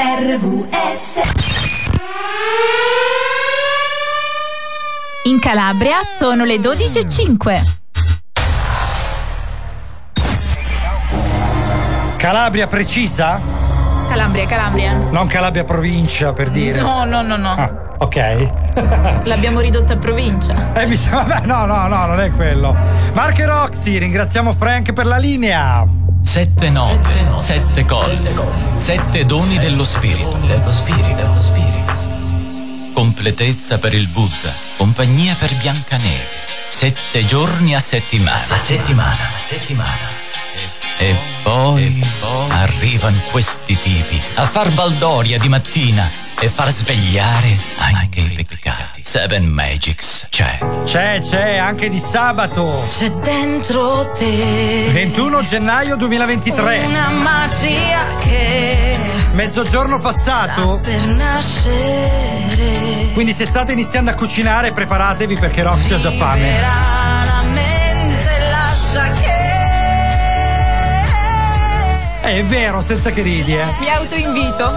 RVS In Calabria sono le 12.05. Calabria precisa? Calabria, Calabria. Non Calabria provincia per dire. No, no, no, no. Ah, ok. L'abbiamo ridotta a provincia. Eh, mi sa, vabbè, no, no, no, non è quello. Marco e Roxy, ringraziamo Frank per la linea. Sette note, sette colli, sette doni dello spirito. Completezza per il Buddha, compagnia per Biancaneve. Sette giorni a settimana. A settimana, a settimana. E poi, arrivano questi tipi a far baldoria di mattina e far svegliare anche i peccati. Seven Magics c'è. C'è, c'è, anche di sabato. C'è dentro te 21 gennaio 2023. una magia che Mezzogiorno passato. per nascere. Quindi se state iniziando a cucinare preparatevi perché Roxy ha già fame. Veramente lascia che Eh, è vero, senza che ridi, eh. Mi autoinvito.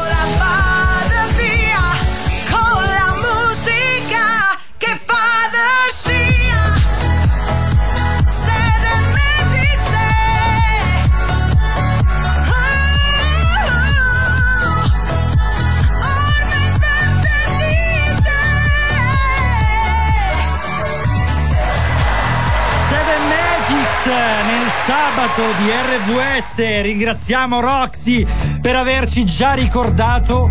Sabato di RVS. Ringraziamo Roxy per averci già ricordato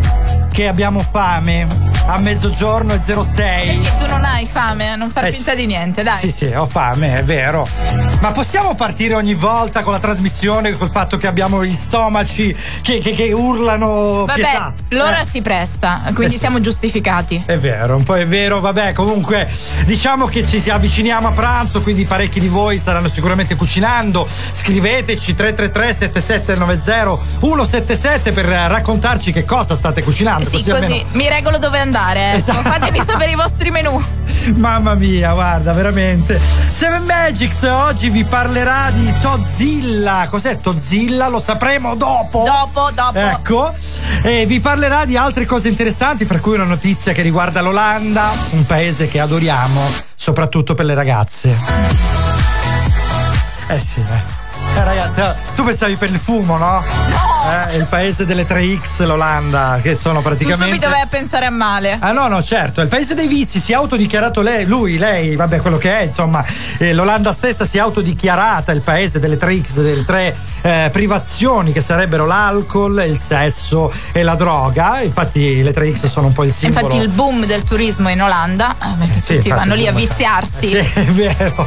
che abbiamo fame a mezzogiorno e 06. Perché tu non hai fame, non far Eh, finta di niente, dai. Sì, sì, ho fame, è vero. Ma possiamo partire ogni volta con la trasmissione col fatto che abbiamo gli stomaci che, che- che urlano Vabbè, pietà? l'ora Eh. si presta, quindi Eh siamo giustificati. È vero, un po' è vero, vabbè, comunque diciamo che ci si avviciniamo a pranzo, quindi parecchi di voi staranno sicuramente cucinando. Scriveteci 333 7790 177 per raccontarci che cosa state cucinando. Sì, così così almeno- mi regolo dove andare. Ecco. Esatto. Fatemi sapere i vostri menù. Mamma mia, guarda, veramente. Seven Magics oggi vi parlerà di Tozilla. Cos'è Tozilla? Lo sapremo dopo. Dopo, dopo. Ecco, e vi parlerà di altre cose interessanti, fra cui una notizia che riguarda l'Olanda, un paese che adoriamo, soprattutto per le ragazze. Eh sì, eh. Eh, ragazzi, eh, tu pensavi per il fumo, no? No! Il paese delle 3X, l'Olanda, che sono Tu praticamente. subito vai a pensare a male. Ah no, no, certo, il paese dei vizi si è autodichiarato lei, lui, lei, vabbè, quello che è, insomma, eh, l'Olanda stessa si è autodichiarata il paese delle 3X, delle tre eh, privazioni che sarebbero l'alcol, il sesso e la droga. Infatti le 3X sono un po' il simbolo. Infatti il boom del turismo in Olanda, eh, perché Sì, tutti vanno lì a viziarsi. Sì, è vero.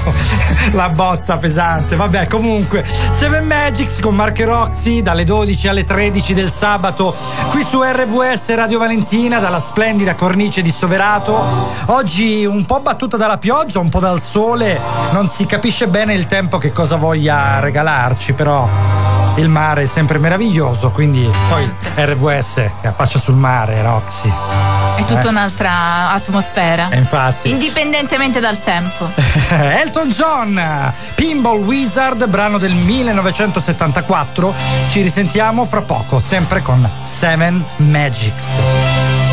La botta pesante. Vabbè, comunque, Seven Magics con Mark Roxy dalle 12 alle 13 del sabato qui su RVS Radio Valentina dalla splendida cornice di Soverato. Oggi un po' battuta dalla pioggia, un po' dal sole, non si capisce bene il tempo che cosa voglia regalarci, però il mare è sempre meraviglioso, quindi poi che affaccia sul mare, Roxy. È tutta Eh. un'altra atmosfera. E infatti. Indipendentemente dal tempo. Elton John, Pinball Wizard, brano del 1974. Ci risentiamo fra poco, sempre con Seven Magics.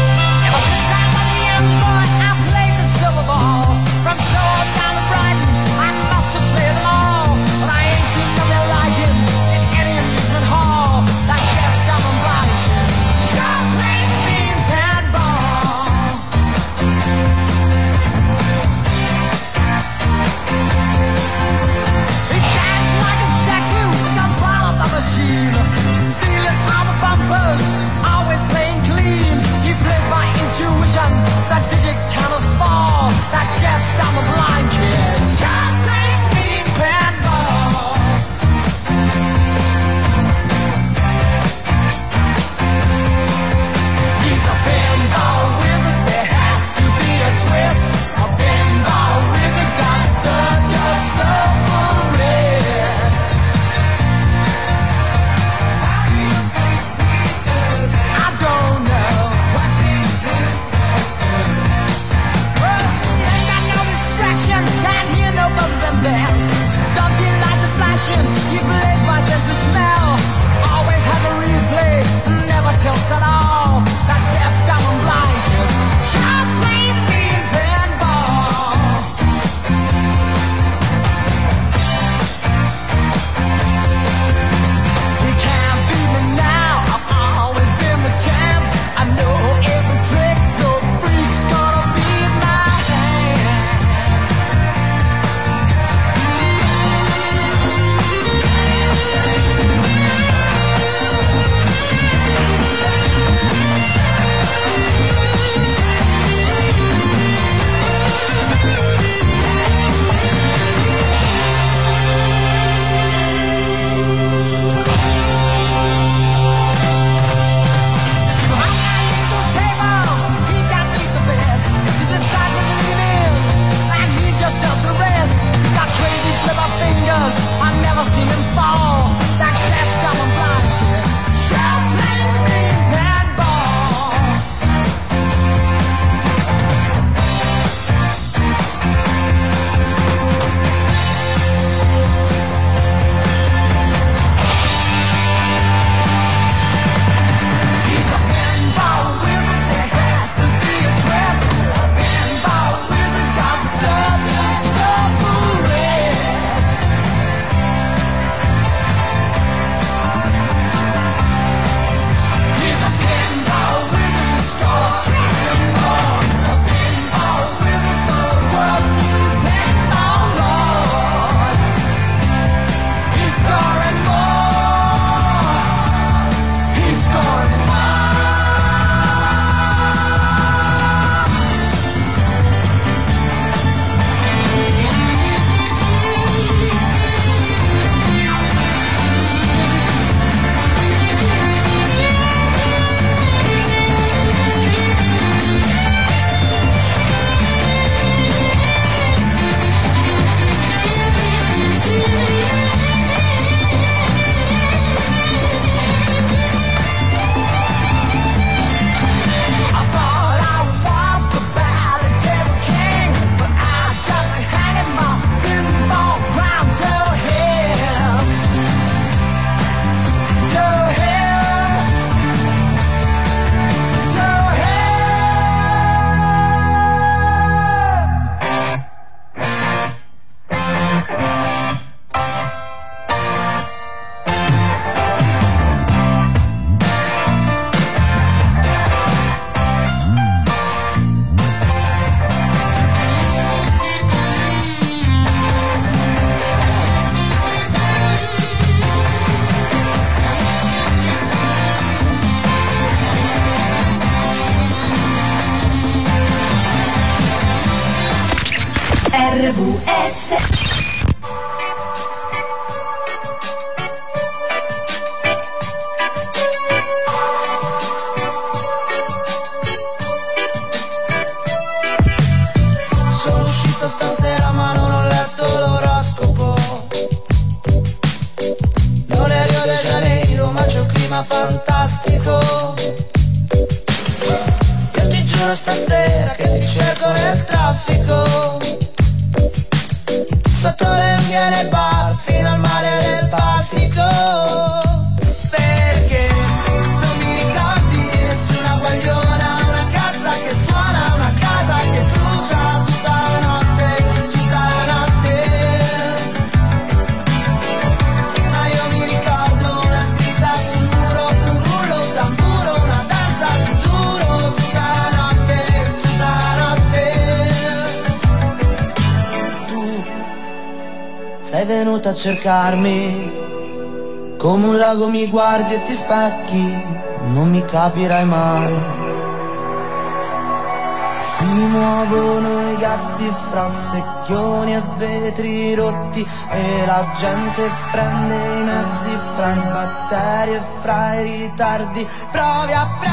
A cercarmi. Come un lago mi guardi e ti specchi Non mi capirai mai. Si muovono i gatti fra secchioni e vetri rotti E la gente prende i mezzi fra i batteri e fra i ritardi. Provi a prendermi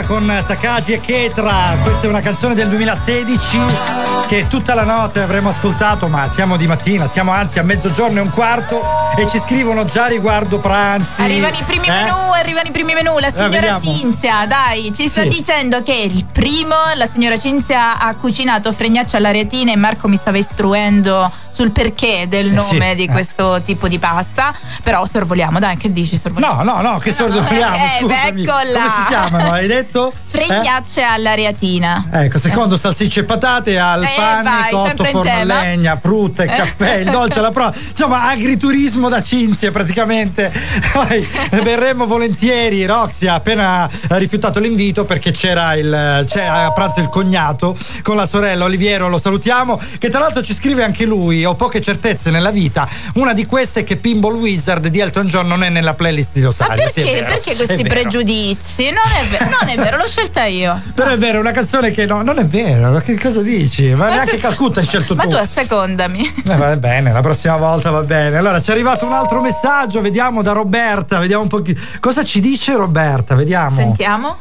Calcutta con Takagi e Ketra. Questa è una canzone del 2016 che tutta la notte avremo ascoltato, ma siamo di mattina, siamo anzi a mezzogiorno e un quarto e ci scrivono già riguardo pranzi. Arrivano i primi Eh? menù, arrivano i primi menù. La signora vediamo. Cinzia, dai, ci sta Sì. dicendo che il primo, la signora Cinzia ha cucinato fregnaccia alla retina e Marco mi stava istruendo sul perché del Eh sì, nome di eh. questo tipo di pasta. Però sorvoliamo, dai, che dici? Sorvoliamo. No, no, no, che sorvoliamo, eh, scusami. eccola. Come si chiamano? Hai detto? Retina. Eh? Ecco, secondo salsicce e patate al Eh, pane, vai, cotto, forno a legna, frutta, il Eh. caffè, il dolce alla prova. Insomma, agriturismo da Cinzia praticamente. Poi verremo volentieri. Roxy ha appena rifiutato l'invito perché c'era il c'è a pranzo il cognato con la sorella Oliviero, lo salutiamo, che tra l'altro ci scrive anche lui, ho poche certezze nella vita. Una di queste è che Pinball Wizard di Elton John non è nella playlist di Ma Rosario. Sì, è perché? vero, Perché questi pregiudizi? Non è vero, non è vero, l'ho scelta io. Però è vero, è una canzone che no, non è vero. Ma che cosa dici? Ma, Ma neanche tu- Calcutta hai scelto Ma tu. tu assecondami. Eh, va bene, la prossima volta va bene. Allora, ci è arrivato un altro messaggio, vediamo da Roberta, vediamo un po' chi- cosa ci dice Roberta, vediamo. Sentiamo.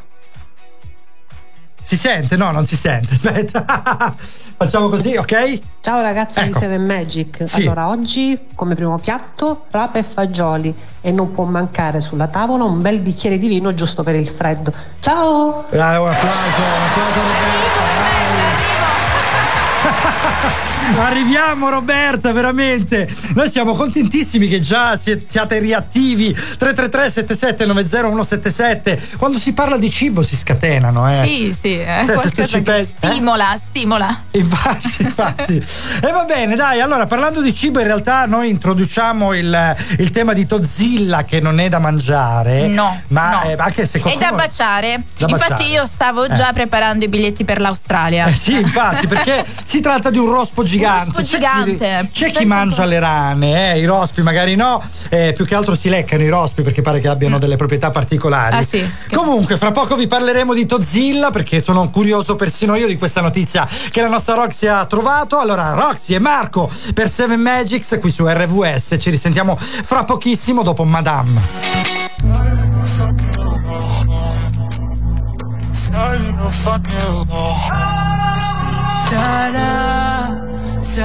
Si sente? No, non si sente. Aspetta. Facciamo così, ok? Ciao ragazzi Ecco. di Seven Magic. Sì. Allora, oggi come primo piatto rape e fagioli e non può mancare sulla tavola un bel bicchiere di vino giusto per il freddo. Ciao! Dai, un applauso, un applauso a Arriviamo Roberta, veramente. Noi siamo contentissimi che già siate riattivi. 333 77 90 177. Quando si parla di cibo si scatenano, eh. Sì, sì, è tu qualcosa ci pensi- eh? stimola, stimola. Infatti, infatti. E va bene, dai, allora parlando di cibo, in realtà noi introduciamo il, il tema di Tozilla che non è da mangiare. No, ma no. eh, anche se È qualcuno... da baciare. Da Infatti baciare. io stavo Eh. già preparando i biglietti per l'Australia. Eh sì, infatti, perché si tratta di un rospo gigante gigante. C'è chi, c'è chi mangia le rane, eh, i rospi magari no, eh, più che altro si leccano i rospi perché pare che abbiano delle proprietà particolari. Ah, sì. Comunque, fra poco vi parleremo di Tozilla perché sono curioso persino io di questa notizia che la nostra Roxy ha trovato. Allora, Roxy e Marco per Seven Magics qui su RVS. Ci risentiamo fra pochissimo dopo Madame. Sarà,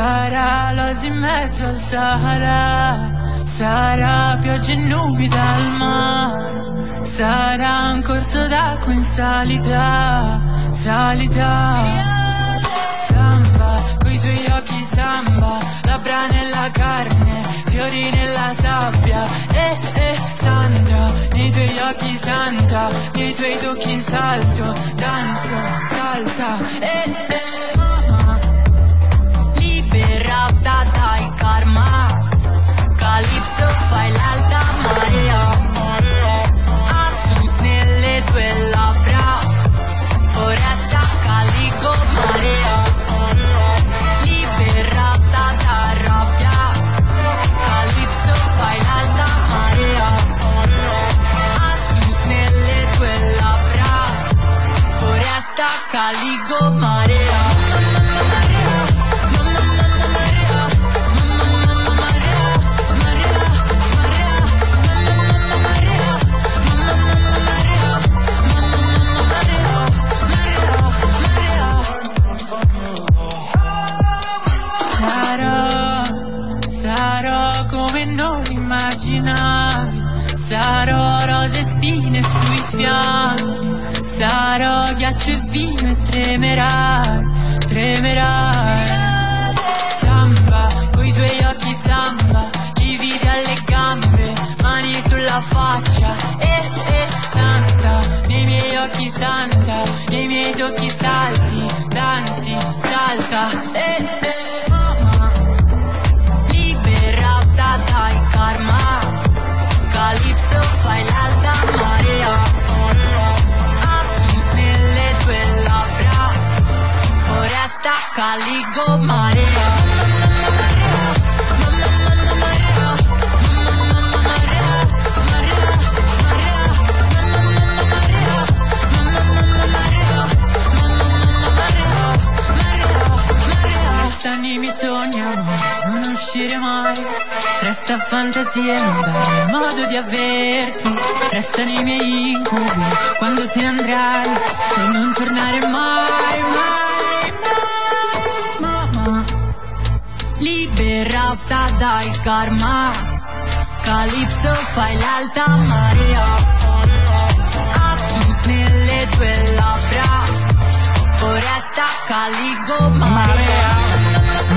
sarà l'oasi in mezzo al Sahara, sarà pioggia e nubi dal mare, sarà un corso d'acqua in salita, salita. Samba, coi tuoi occhi samba, labbra nella carne, fiori nella sabbia, eh eh, santa, nei tuoi occhi santa, nei tuoi tocchi salto, danzo, salta, eh eh, Calypso fai l'alta marea, a sud nelle tue labbra, foresta caligo marea liberata da rabbia. Calypso fai l'alta marea a sud nelle tue labbra. Foresta caligo marea immaginavi, sarò rose e spine sui fianchi, sarò ghiaccio e vino e tremerai, tremerai. Samba, coi tuoi occhi samba, lividi alle gambe, mani sulla faccia, eh eh, santa, nei miei occhi santa, nei miei tocchi salti, danzi, salta, eh Calypso fai l'alta marea, a sud nelle tue labbra, foresta caligo marea. Uscire mai. Resta fantasia, non dare modo di averti. Restano i miei incubi quando ne andrai e non tornare mai, mai, mai. Mamma, liberata dal karma. Calypso fai l'alta marea. A sud nelle tue labbra. Foresta caligo marea.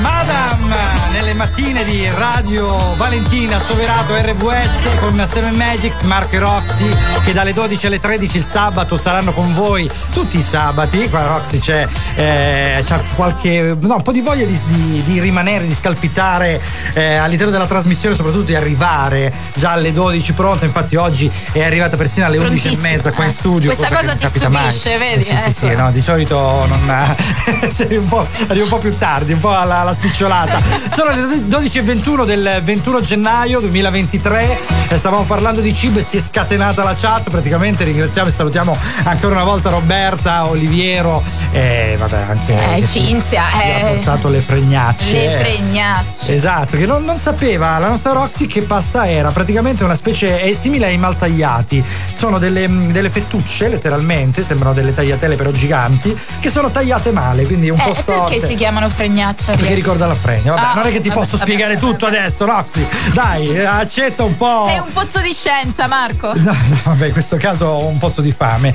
Madame nelle mattine di Radio Valentina Soverato RVS con Seven Magics, Marco e Roxy che dalle 12 alle 13 il sabato saranno con voi tutti i sabati. Qua Roxy c'è, eh, c'ha qualche no, un po' di voglia di, di- di rimanere, di scalpitare eh, all'interno della trasmissione, soprattutto di arrivare già alle 12 pronta. Infatti oggi è arrivata persino alle 11 e mezza qua in Eh, studio. questa cosa, cosa ti capita mai. stupisce, vedi? Eh, sì, sì, sì, Ecco. no, di solito non sei un po', arrivo un po' più tardi, un po' alla, alla spicciolata. Sono le 12.21 del 21 gennaio 2023. eh, Stavamo parlando di cibo e si è scatenata la chat. Praticamente ringraziamo e salutiamo ancora una volta Roberta, Oliviero e vabbè anche Eh, Cinzia, ci ha eh. portato le fregnacce. Le fregnacce. Esatto, che non, non sapeva la nostra Roxy che pasta era, praticamente una specie, è simile ai maltagliati, sono delle, mm, delle fettucce letteralmente, sembrano delle tagliatelle però giganti, che sono tagliate male, quindi un Eh, po' e storte. perché si chiamano fregnacce? Perché ricorda la fregna, vabbè, Ah, non è che ti vabbè, posso vabbè, spiegare vabbè. tutto adesso, Roxy, dai, accetta un po'... Sei un pozzo di scienza, Marco. No, no, vabbè, in questo caso ho un pozzo di fame.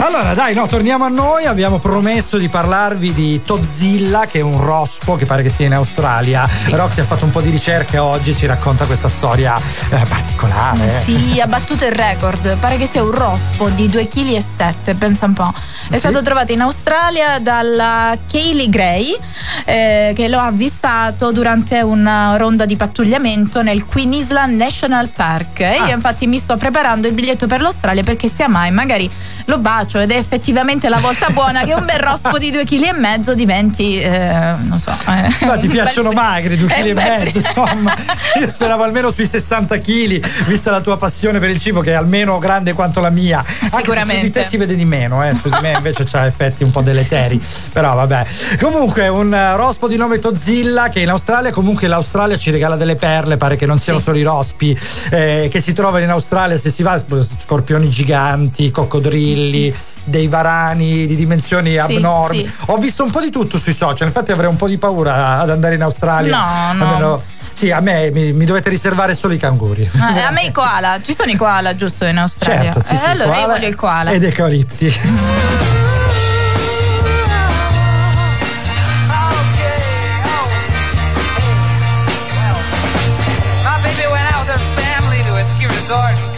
Allora, dai, no, torniamo a noi. Abbiamo promesso di parlarvi di Tozilla, che è un rospo che pare che sia in Australia. Roxy ha fatto un po' di ricerca oggi e ci racconta questa storia eh, particolare. Sì, ha battuto il record. Pare che sia un rospo di 2,7 kg, pensa un po'. È stato trovato in Australia dalla Kaylee Gray, eh, che lo ha avvistato durante durante una ronda di pattugliamento nel Queen Island National Park. E Ah. io infatti mi sto preparando il biglietto per l'Australia perché sia mai magari lo bacio ed è effettivamente la volta buona che un bel rospo di due kg e mezzo diventi, eh, non so. eh, Ma ti piacciono bel- magri, due eh, chili e beh, mezzo, insomma. Io speravo almeno sui 60 kg, vista la tua passione per il cibo, che è almeno grande quanto la mia. Anche se su di Sicuramente. te si vede di meno, eh. su di me invece c'ha effetti un po' deleteri. Però vabbè. Comunque, un rospo di nome Tozilla, che in Australia, comunque l'Australia ci regala delle perle, pare che non siano Sì. solo i rospi eh, che si trovano in Australia, se si va, scorpioni giganti, coccodrilli. Dei varani di dimensioni abnormi. sì. Ho visto un po' di tutto sui social, infatti avrei un po' di paura ad andare in Australia. No, no. Almeno- sì, a me mi, mi dovete riservare solo i canguri. Eh, a me i koala, ci sono i koala giusto in Australia? Certo, sì, sì. Eh, allora io koala voglio il koala. Ed eucalipti. My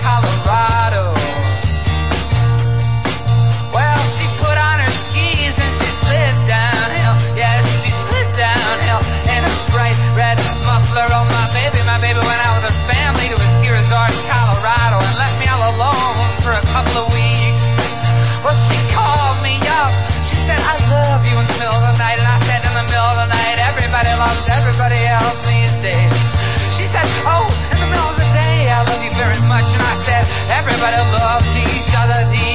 baby, went out with her family to a ski resort in Colorado and left me all alone for a couple of weeks. Well, she called me up. She said, I love you in the middle of the night. And I said, in the middle of the night, everybody loves everybody else these days. She said, oh, in the middle of the day, I love you very much. And I said, everybody loves each other these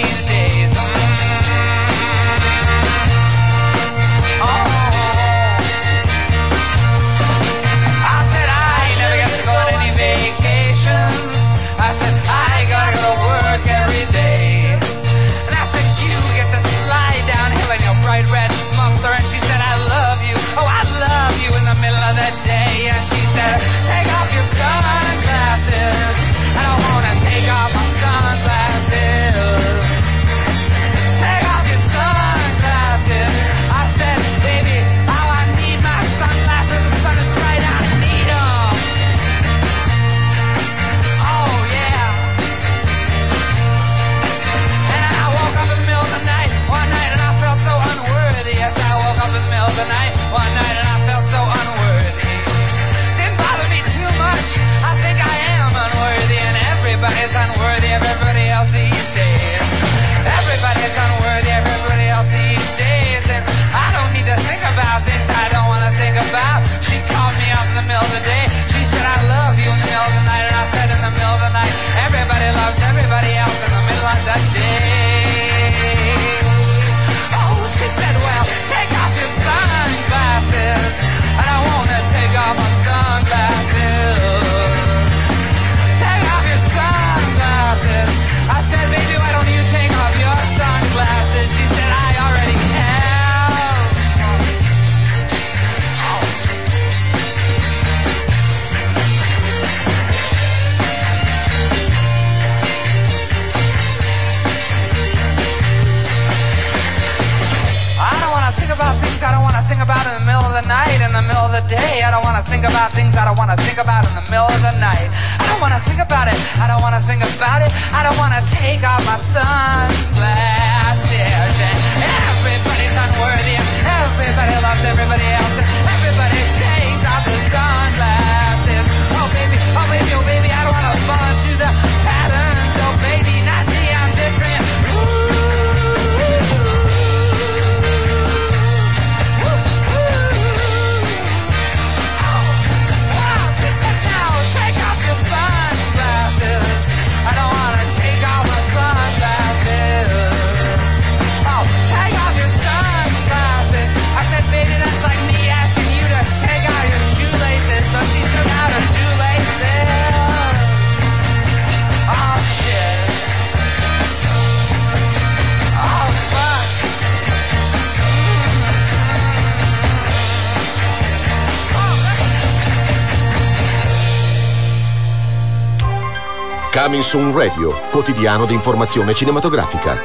about in the middle of the night, in the middle of the day. I don't want to think about things I don't want to think about in the middle of the night. I don't want to think about it. I don't want to think about it. I don't want to take off my sunglasses. And everybody's unworthy. Everybody loves everybody else. Everybody takes off their sunglasses. Oh baby, oh baby, oh baby, I don't want to Coming Soon Radio, quotidiano di informazione cinematografica.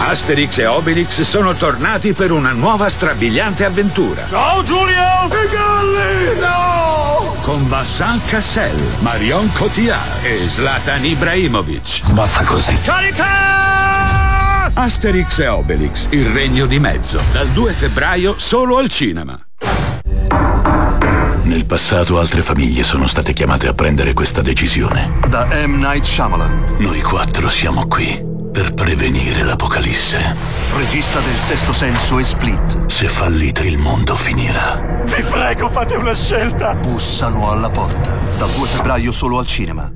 Asterix e Obelix sono tornati per una nuova strabiliante avventura. Ciao Giulio! I galli! No! Con Vincent Cassel, Marion Cotillard e Zlatan Ibrahimovic. Basta così. Carica! Asterix e Obelix, il regno di mezzo, dal 2 febbraio solo al cinema. Nel passato altre famiglie sono state chiamate a prendere questa decisione. Da M. Night Shyamalan. Noi quattro siamo qui per prevenire l'apocalisse. Regista del Sesto Senso e Split. Se fallite il mondo finirà. Vi prego, fate una scelta. Bussano alla porta. Dal 2 febbraio solo al cinema.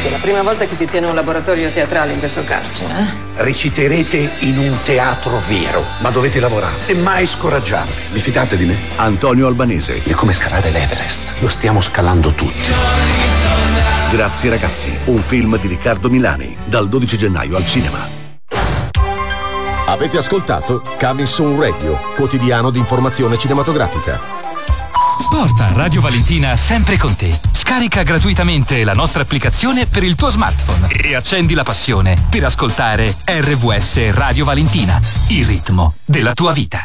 È la prima volta che si tiene un laboratorio teatrale in questo carcere, eh? Reciterete in un teatro vero, ma dovete lavorare e mai scoraggiarvi. Vi fidate di me? Antonio Albanese. È come scalare l'Everest. Lo stiamo scalando tutti. Grazie ragazzi, un film di Riccardo Milani, dal 12 gennaio al cinema. Avete ascoltato Coming Soon Radio, quotidiano di informazione cinematografica. Porta Radio Valentina sempre con te. Scarica gratuitamente la nostra applicazione per il tuo smartphone e accendi la passione per ascoltare RVS Radio Valentina, il ritmo della tua vita.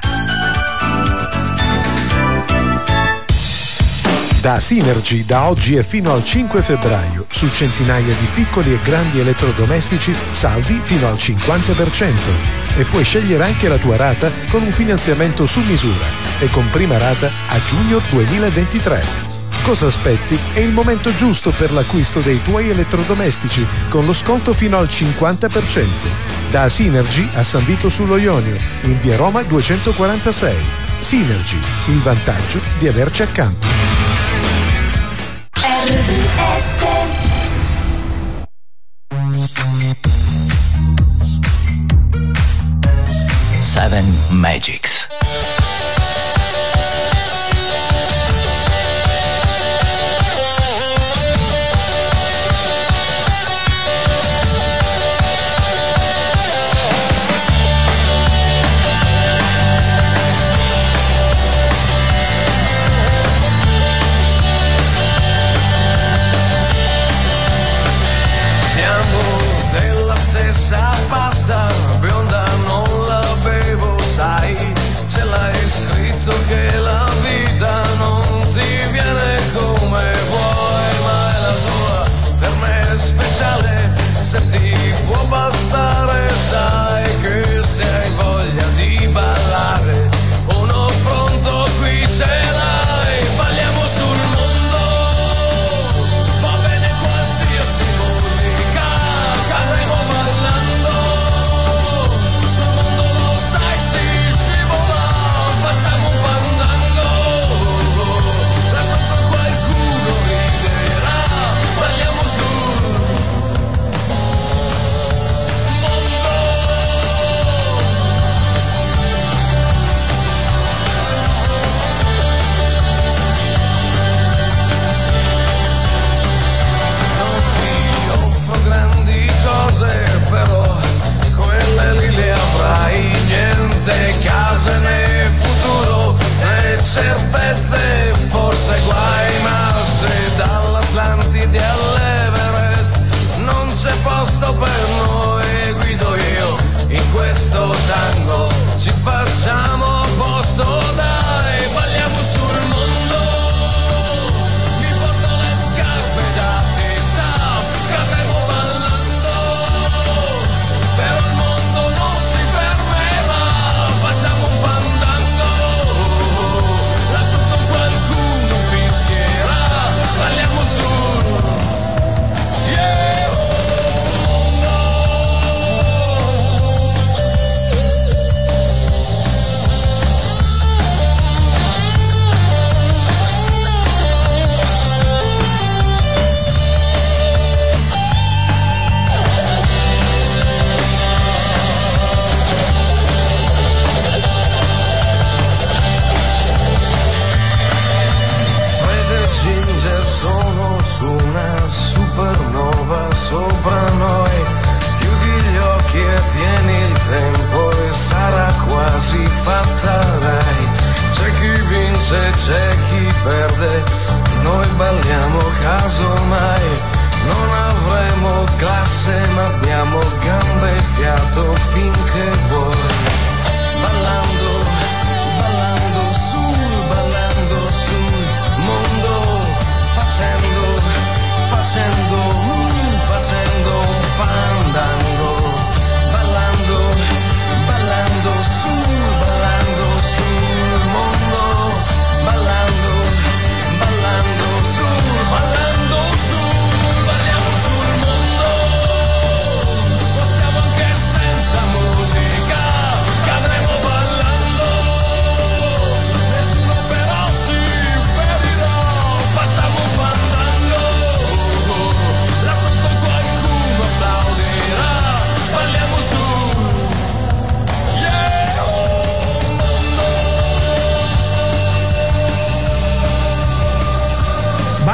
Da Synergy da oggi e fino al 5 febbraio su centinaia di piccoli e grandi elettrodomestici saldi fino al 50% e puoi scegliere anche la tua rata con un finanziamento su misura e con prima rata a giugno 2023. Cosa aspetti? È il momento giusto per l'acquisto dei tuoi elettrodomestici con lo sconto fino al 50%. Da Synergy a San Vito sullo Ionio, in via Roma 246. Synergy, il vantaggio di averci accanto. Seven Magics. Vince, c'è chi perde, noi balliamo casomai. Non avremo classe ma abbiamo gambe e fiato finché vuoi. Ballando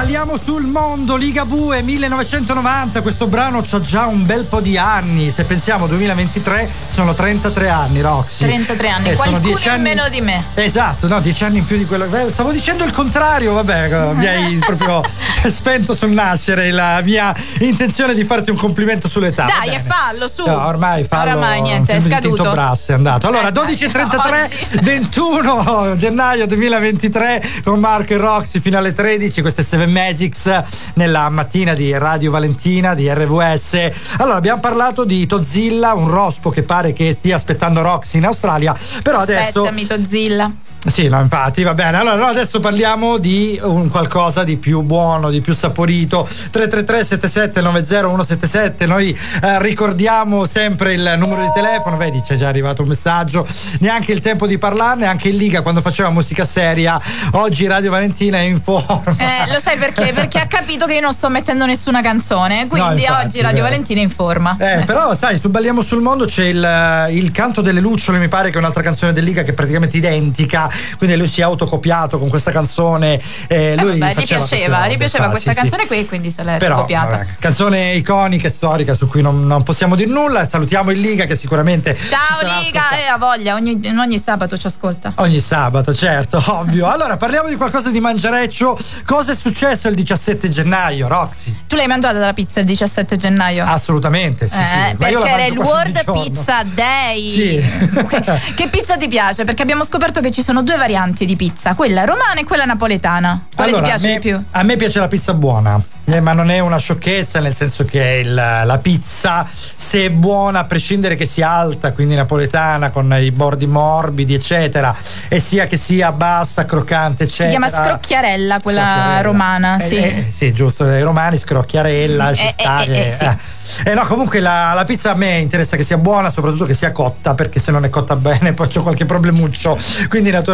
Balliamo sul mondo, Liga Bue 1990, questo brano c'ha già un bel po' di anni, se pensiamo 2023 sono 33 anni Roxy. 33 anni, Eh, sono qualcuno 10 in anni- meno di me. Esatto, no, 10 anni in più di quello. Stavo dicendo il contrario, vabbè, mi hai proprio spento sul nascere la mia intenzione di farti un complimento sull'età. Dai, e fallo su. No, ormai fallo. Oramai niente, è scaduto. Brass è andato. Allora, Eh, 12.33, 21 gennaio 2023 con Marco e Roxy fino alle 13. Queste 7 Magics nella mattina di Radio Valentina di RVS. Allora, abbiamo parlato di Tozilla, un rospo che pare che stia aspettando Roxy in Australia, però adesso Aspettami, Tozilla. Sì, no, infatti, va bene. Allora, no, adesso parliamo di un qualcosa di più buono, di più saporito. 333 77 90 177. Noi eh, ricordiamo sempre il numero di telefono. Vedi, c'è già arrivato un messaggio. Neanche il tempo di parlarne, anche in Liga quando faceva musica seria. Oggi Radio Valentina è in forma. Eh, lo sai perché? Perché ha capito che io non sto mettendo nessuna canzone. Quindi infatti, oggi Radio vero. Valentina è in forma. Eh, però sai, su Balliamo sul mondo c'è il, il canto delle lucciole, mi pare che è un'altra canzone del Liga che è praticamente identica. Quindi lui si è autocopiato con questa canzone. Eh, Eh, lui vabbè, gli piaceva, gli piaceva questa sì, sì. canzone qui, quindi se l'è Però, copiata. vabbè, canzone iconica e storica su cui non, non possiamo dire nulla. Salutiamo il Liga che sicuramente ci Ciao Liga, eh, ha voglia, ogni, ogni sabato ci ascolta. Ogni sabato, certo, ovvio. Allora, parliamo di qualcosa di mangiareccio. Cosa è successo il 17 gennaio, Roxy? Tu l'hai mangiata la pizza il 17 gennaio? Assolutamente, sì, sì. Eh, la perché era il World. Pizza Day. Sì. che pizza ti piace? Perché abbiamo scoperto che ci sono due varianti di pizza, quella romana e quella napoletana. Quale Allora, ti piace me, di più? A me piace la pizza buona, eh, ma non è una sciocchezza, nel senso che il- la pizza, se è buona, a prescindere che sia alta, quindi napoletana, con i bordi morbidi, eccetera, e sia che sia bassa, croccante, Si eccetera. chiama scrocchiarella, quella Scrocchiarella. romana, Eh, sì. eh, sì, giusto, dai romani, scrocchiarella, ci Eh, sta. eh, che- eh, sì. eh. Eh, no, comunque la, la pizza a me interessa che sia buona, soprattutto che sia cotta, perché se non è cotta bene poi ho qualche problemuccio. Quindi naturalmente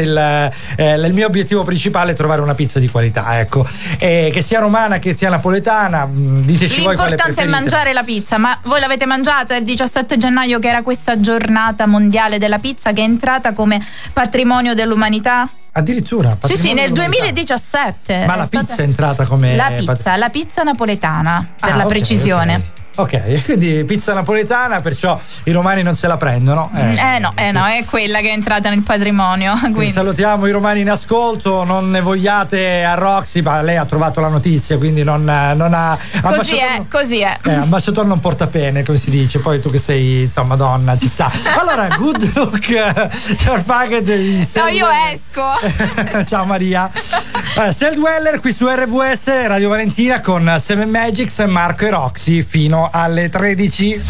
il, eh, il mio obiettivo principale è trovare una pizza di qualità, ecco. E che sia romana, che sia napoletana, mh, diteci voi quale L'importante è mangiare la pizza, ma voi l'avete mangiata il 17 gennaio che era questa giornata mondiale della pizza che è entrata come patrimonio dell'umanità? Addirittura. Sì, sì, nel dell'umanità. 2017. Ma la stata- pizza è entrata come La pizza, la pizza napoletana, per Ah, la ok, precisione. ok. Ok, quindi pizza napoletana, perciò i romani non se la prendono. Eh, no, eh no, è quella che è entrata nel patrimonio. Salutiamo i romani in ascolto, non ne vogliate a Roxy, ma lei ha trovato la notizia, quindi non, non ha... Così è, così è. Eh, ambasciatore non porta pene, come si dice, poi tu che sei, insomma, donna, ci sta. Allora, good look, your packet di No, io esco. Ciao Maria. Eh, Sel Dweller qui su RVS Radio Valentina con Seven Magics, Marco e Roxy fino alle 13.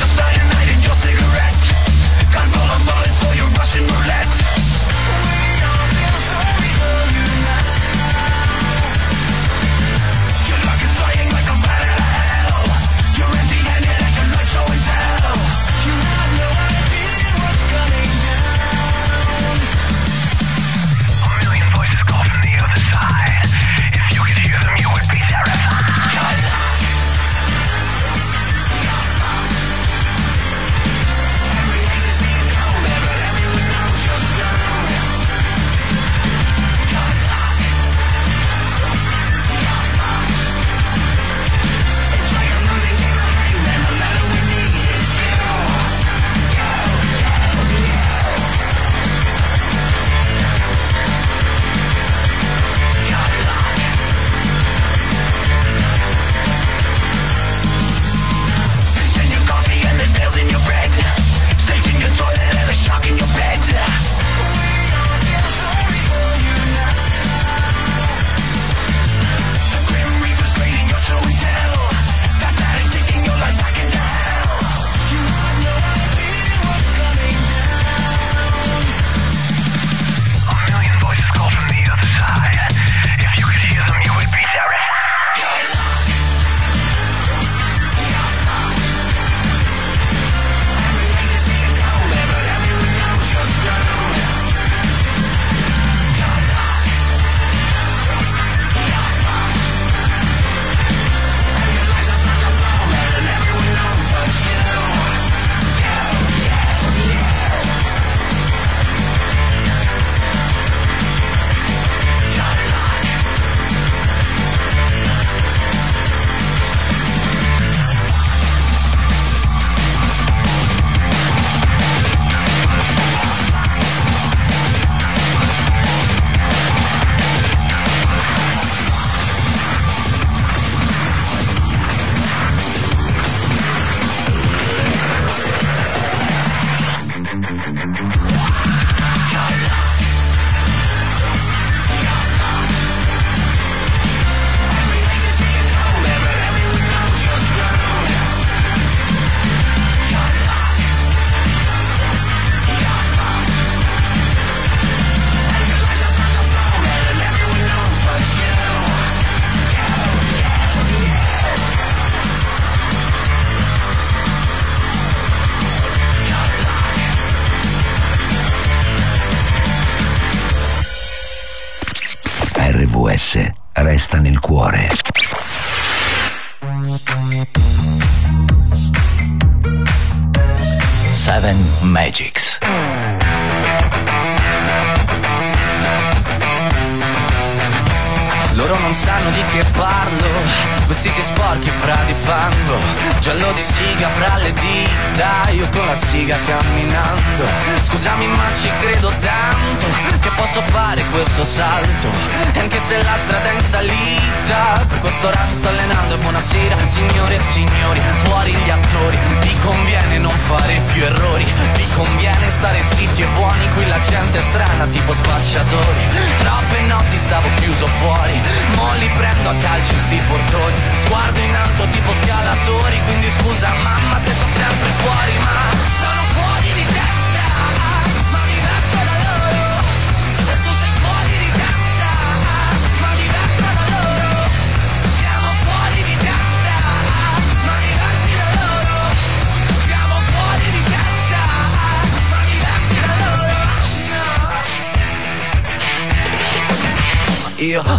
Siga camminando Scusami ma ci credo tanto Che posso fare questo salto. E anche se la strada è in salita Per quest'ora mi sto allenando E buonasera signore e signori Fuori gli attori. Vi conviene non fare più errori Vi conviene stare zitti e buoni Qui la gente è strana tipo spacciatori. Troppe notti stavo chiuso fuori Mo li prendo a calci sti portoni. Sguardo in alto tipo scalatori Quindi scusa mamma se sono sempre fuori Ma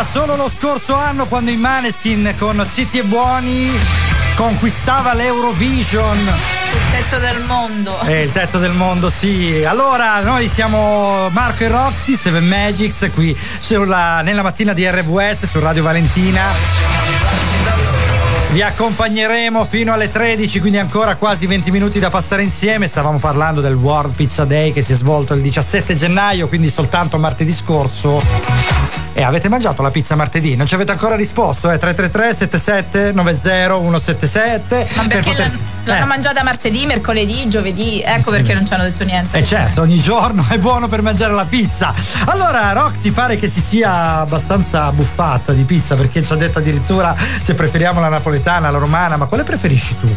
Era solo lo scorso anno quando i Maneskin con Zitti e Buoni conquistava l'Eurovision. Il tetto del mondo. È il tetto del mondo, sì. Allora, noi siamo Marco e Roxy, Seven Magics, qui sulla- nella mattina di RVS su Radio Valentina. Vi accompagneremo fino alle 13, quindi ancora quasi 20 minuti da passare insieme. Stavamo parlando del World Pizza Day che si è svolto il 17 gennaio, quindi soltanto martedì scorso. E avete mangiato la pizza martedì? Non ci avete ancora risposto? Eh? 333 77 90 177 Ma perché l'hanno, l'hanno Eh. mangiata martedì, mercoledì, giovedì, ecco perché non ci hanno detto niente. Eh certo, ogni giorno è buono per mangiare la pizza. Allora, Roxy pare che si sia abbastanza buffata di pizza perché ci ha detto addirittura se preferiamo la napoletana, la romana, ma quale preferisci tu?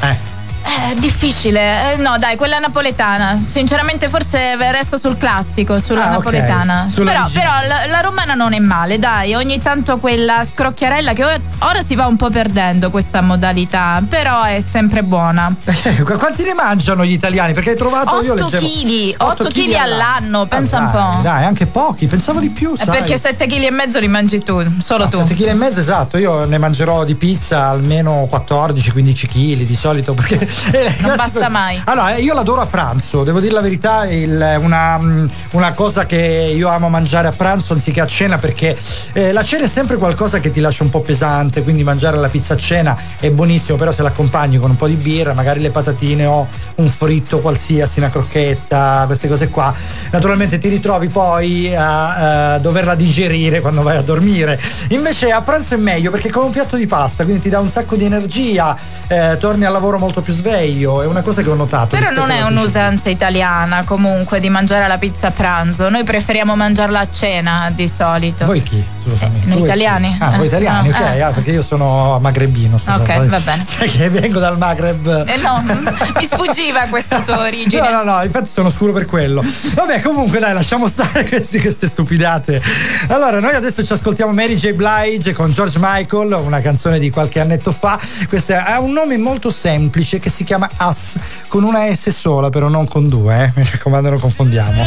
Eh. È difficile, Eh, no dai, quella napoletana. Sinceramente forse resto sul classico, sulla Ah, napoletana. Sulla però però la, la romana non è male, dai, ogni tanto quella scrocchiarella che ora si va un po' perdendo questa modalità, però è sempre buona. Eh, qu- Quanti ne mangiano gli italiani? Perché hai trovato io 8 leggevo kg, 8 8 kg chili all'anno, pensa Ah, un dai, po'. Dai, anche pochi, pensavo di più, Eh, sai. Perché 7 kg e mezzo li mangi tu, solo No, tu. 7 kg e mezzo esatto, io ne mangerò di pizza almeno 14-15 kg di solito perché eh, Non basta mai. Allora, eh, io l'adoro a pranzo, devo dire la verità, il- una, mm, una cosa che io amo mangiare a pranzo anziché a cena perché eh, la cena è sempre qualcosa che ti lascia un po' pesante, quindi mangiare la pizza a cena è buonissimo, però se l'accompagni con un po' di birra, magari le patatine o un fritto qualsiasi, una crocchetta, queste cose qua, naturalmente ti ritrovi poi a, eh, doverla digerire quando vai a dormire. Invece a pranzo è meglio perché è come un piatto di pasta, quindi ti dà un sacco di energia, eh, torni al lavoro molto più sveglio, mangerei io, è una cosa che ho notato. Però non è un'usanza italiana comunque di mangiare la pizza a pranzo, noi preferiamo mangiarla a cena di solito. Voi chi? Eh, noi italiani. Chi? Ah, voi italiani, no. ok, ah. ah, perché io sono magrebino. Scusate. Ok, va bene. Cioè che vengo dal Maghreb. Eh no, mi sfuggiva questa tua origine. No, no, no, infatti sono scuro per quello. Vabbè, comunque dai, lasciamo stare queste, queste stupidate. Allora, noi adesso ci ascoltiamo Mary J. Blige con George Michael, una canzone di qualche annetto fa. Questa ha un nome molto semplice che si si chiama Us con una S sola però non con due eh? mi raccomando non confondiamo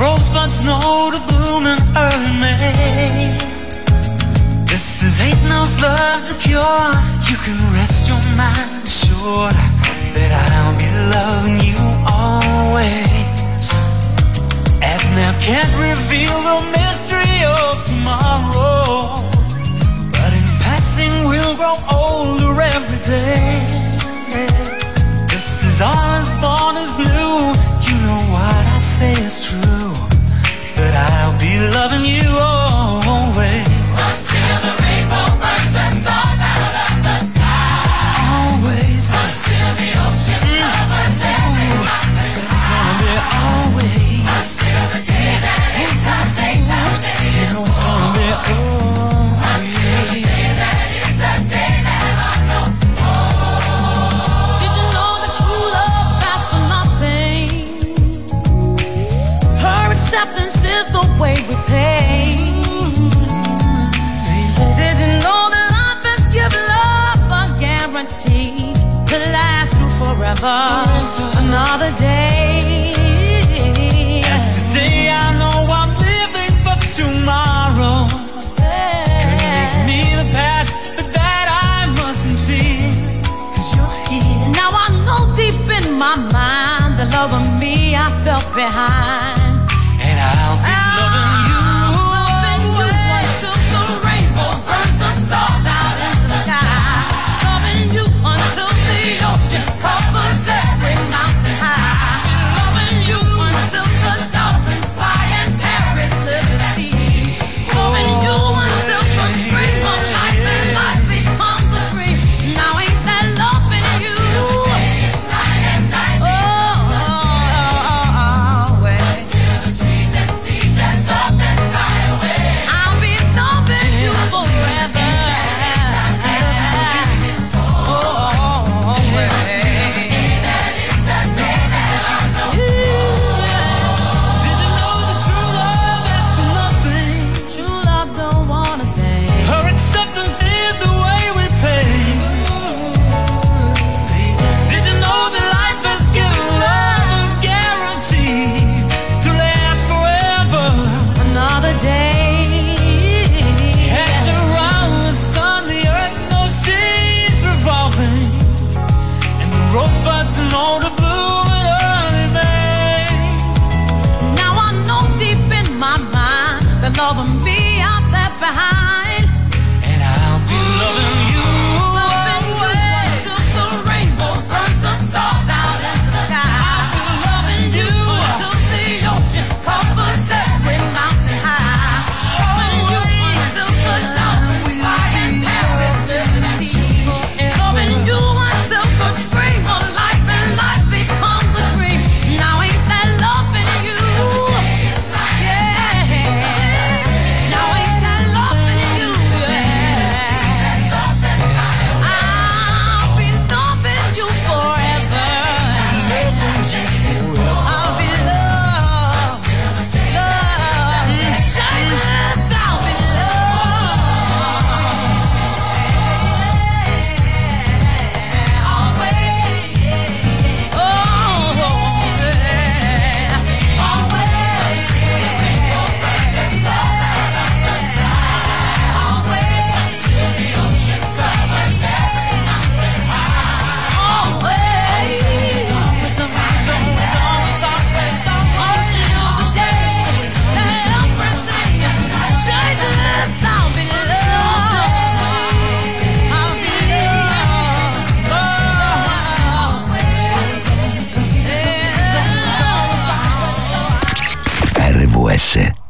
Rosebuds know to bloom in early May. This is ain't no love's a cure. You can rest your mind assured that I'll be loving you As now can't reveal the mystery of tomorrow. But in passing we'll grow older every day. This is all as born as new. You know what I say is true. But I'll be loving you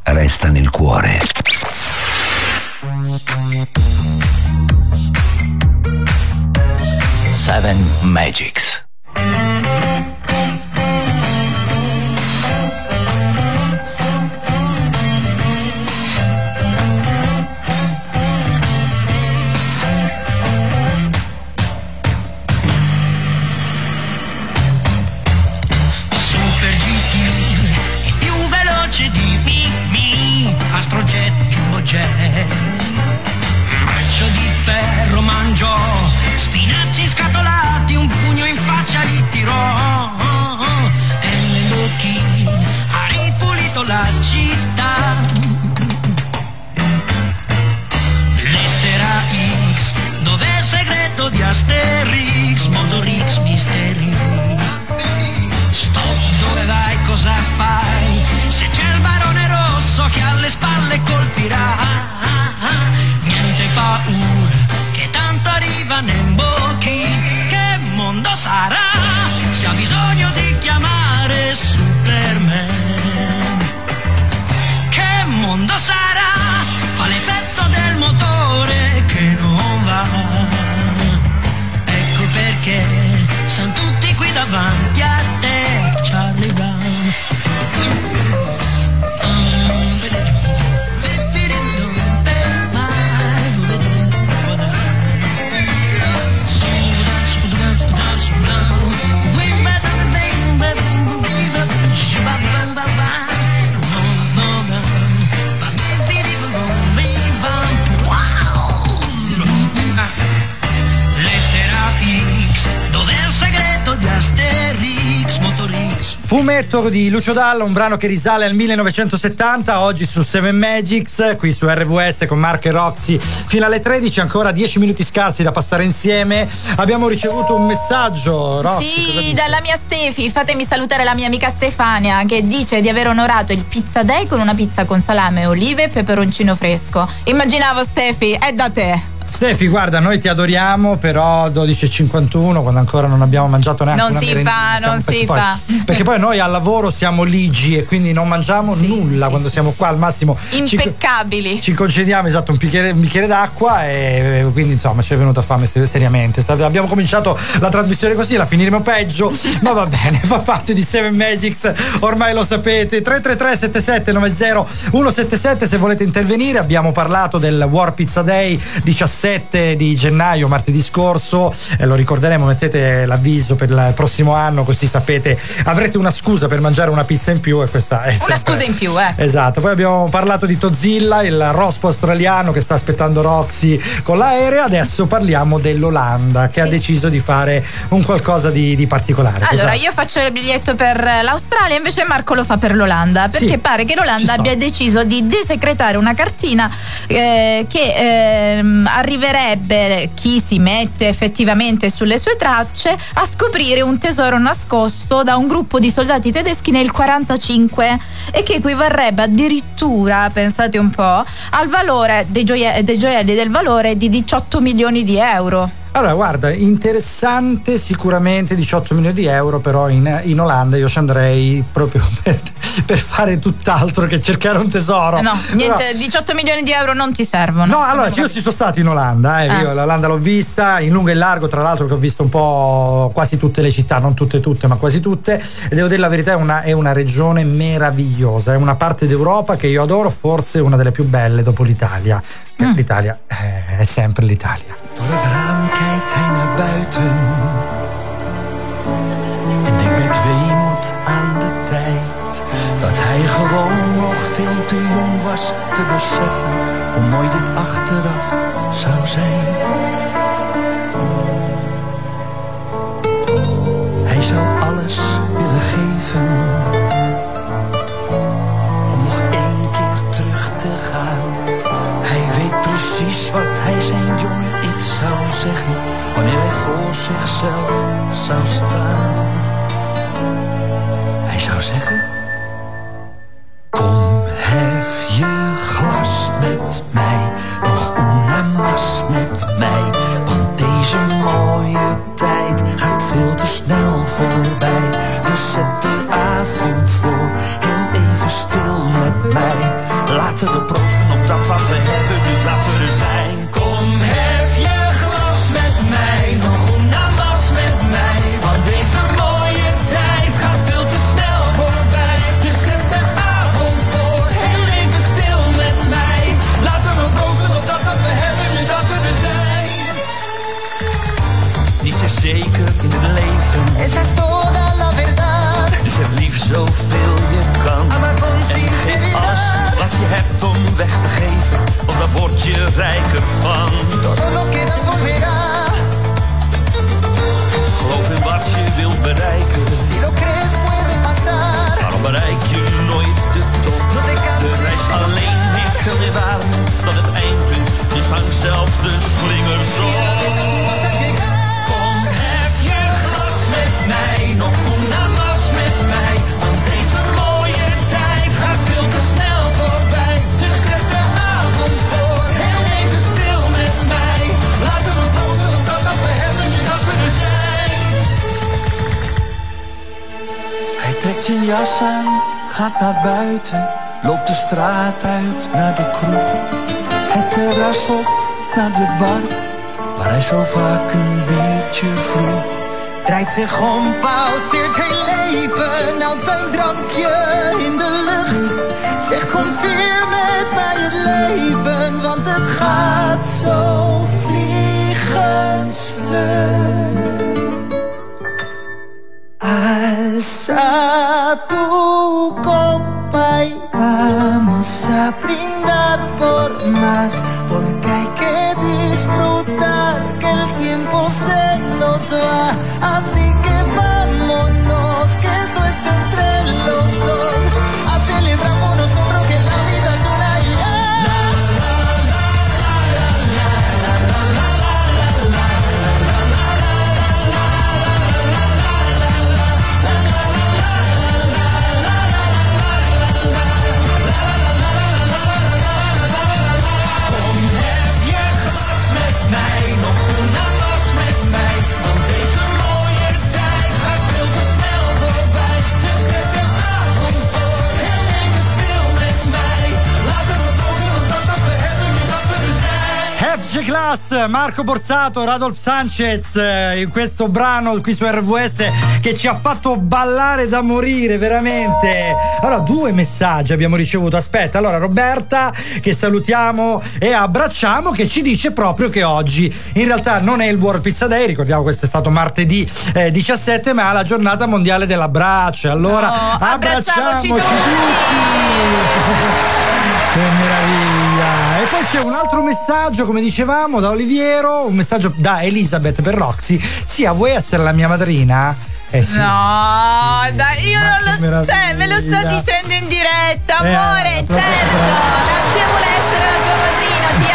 resta nel cuore. Seven Magic. Tutti Fumetto di Lucio Dalla, un brano che risale al 1970, oggi su Seven Magics, qui su RVS con Marco e Roxy, fino alle 13, ancora 10 minuti scarsi da passare insieme. Abbiamo ricevuto un messaggio, Roxy. Sì, dalla mia Stefi, fatemi salutare la mia amica Stefania che dice di aver onorato il pizza day con una pizza con salame, olive e peperoncino fresco. Immaginavo Stefi, è da te. Stefi, guarda, noi ti adoriamo, però 12.51, quando ancora non abbiamo mangiato neanche Non una si merendina, fa, non si poi- fa. Perché poi noi al lavoro siamo ligi e quindi non mangiamo nulla quando siamo qua, al massimo ci, Impeccabili. ci concediamo esatto un bicchiere, un bicchiere d'acqua e quindi insomma ci è venuta fame se- seriamente. Abbiamo cominciato la trasmissione così, la finiremo peggio, ma va bene, fa parte di Seven Magics, ormai lo sapete. 333 77 90 177 se volete intervenire, abbiamo parlato del War Pizza Day 17 di gennaio, martedì scorso, e lo ricorderemo, mettete l'avviso per il prossimo anno così sapete, avrete una scusa per mangiare una pizza in più e questa è Una sempre- scusa in più, eh. Esatto, poi abbiamo parlato di Tozilla, il rospo australiano che sta aspettando Roxy con l'aereo, adesso parliamo dell'Olanda che ha deciso di fare un qualcosa di, di particolare. Allora, Cosa- io faccio il biglietto per l'Australia, invece Marco lo fa per l'Olanda, perché Sì, pare che l'Olanda abbia deciso di desecretare una cartina eh, che ehm, arriverebbe chi si mette effettivamente sulle sue tracce a scoprire un tesoro nascosto da un gruppo di soldati tedeschi nel 45 e che equivarrebbe addirittura, pensate un po', al valore dei, gioie- dei gioielli del valore di 18 milioni di euro. Allora, guarda, interessante sicuramente 18 milioni di euro, però in, in Olanda io ci andrei proprio per, per fare tutt'altro che cercare un tesoro. No, Però- niente, 18 milioni di euro non ti servono. No, allora io ci sono stato in Olanda, eh, Ah. io l'Olanda l'ho vista in lungo e in largo, tra l'altro che ho visto un po' quasi tutte le città, non tutte tutte, ma quasi tutte, e devo dire la verità, è una, è una regione meravigliosa, è una parte d'Europa che io adoro, forse una delle più belle dopo l'Italia. Che Mm. L'Italia eh, è sempre l'Italia. Door het raam kijkt hij naar buiten en denkt met weemoed aan de tijd dat hij gewoon nog veel te jong was te beseffen hoe mooi dit achteraf zou zijn. Hij zou voor zichzelf zou staan. Hij zou zeggen: zich om, pauzeert heel leven, houdt zijn drankje in de lucht. Zegt kom vier met mij het leven, want het gaat zo vliegensvlug. Alza tu copa y vamos a brindar por más, porque hay que disfrutar se nos va. Así que vámonos, FC Class, Marco Borsato, Radolf Sanchez eh, in questo brano qui su RVS che ci ha fatto ballare da morire veramente. Allora, due messaggi abbiamo ricevuto. Aspetta, allora Roberta che salutiamo e abbracciamo che ci dice proprio che oggi in realtà non è il World Pizza Day, ricordiamo questo è stato martedì eh, 17, ma è la giornata mondiale dell'abbraccio. Allora, No, abbracciamoci abbracciamoci Che meraviglia! E poi c'è un altro messaggio, come dicevamo, da Oliviero, un messaggio da Elizabeth per Roxy. Zia, vuoi essere la mia madrina? Eh sì. No, dai, io non lo. Cioè, me lo sta meraviglia. dicendo in diretta, Eh, amore, proprio- certo. La zia vuole essere la tua madrina, ti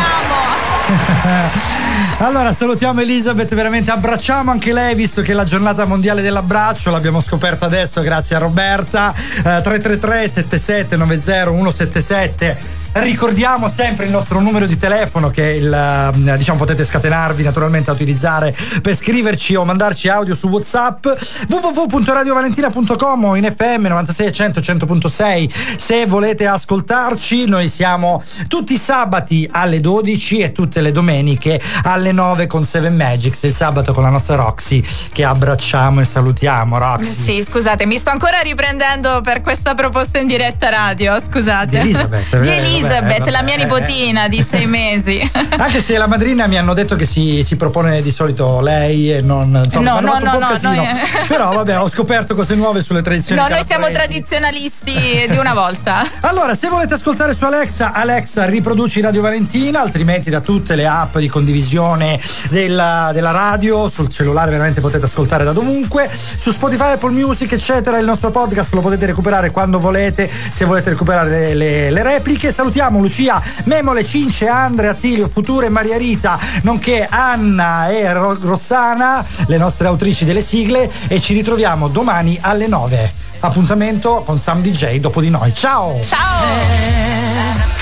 amo. Allora salutiamo Elisabeth, veramente abbracciamo anche lei visto che è la giornata mondiale dell'abbraccio, l'abbiamo scoperto adesso grazie a Roberta. Eh, 333 77 90 177 Ricordiamo sempre il nostro numero di telefono che il, eh, diciamo potete scatenarvi naturalmente a utilizzare per scriverci o mandarci audio su WhatsApp. www.radiovalentina.com o in FM 96 100 100.6 se volete ascoltarci. Noi siamo tutti i sabati alle 12 e tutte le domeniche alle 9 con Seven Magics il sabato con la nostra Roxy che abbracciamo e salutiamo Roxy. Sì, scusate, mi sto ancora riprendendo per questa proposta in diretta radio, scusate. Di Elizabeth, Di eh, Elizabeth, vabbè, la mia nipotina di sei mesi. Anche se la madrina mi hanno detto che si, si propone di solito lei e non insomma, No, no, fatto un po' no, no, noi- Però vabbè, ho scoperto cose nuove sulle tradizioni. No, noi siamo tradizionalisti di una volta. Allora, se volete ascoltare su Alexa, Alexa riproduci Radio Valentina, altrimenti da tutte le app di condivisione della, della radio, sul cellulare veramente potete ascoltare da dovunque, su Spotify, Apple Music, eccetera, il nostro podcast lo potete recuperare quando volete, se volete recuperare le, le- le repliche. Salutiamo Lucia, Memole, Cince, Andrea, Attilio, Future Maria Rita, nonché Anna e Ro- Rossana, le nostre autrici delle sigle, e ci ritroviamo domani alle 9. Appuntamento con Sam DJ dopo di noi. Ciao! Ciao!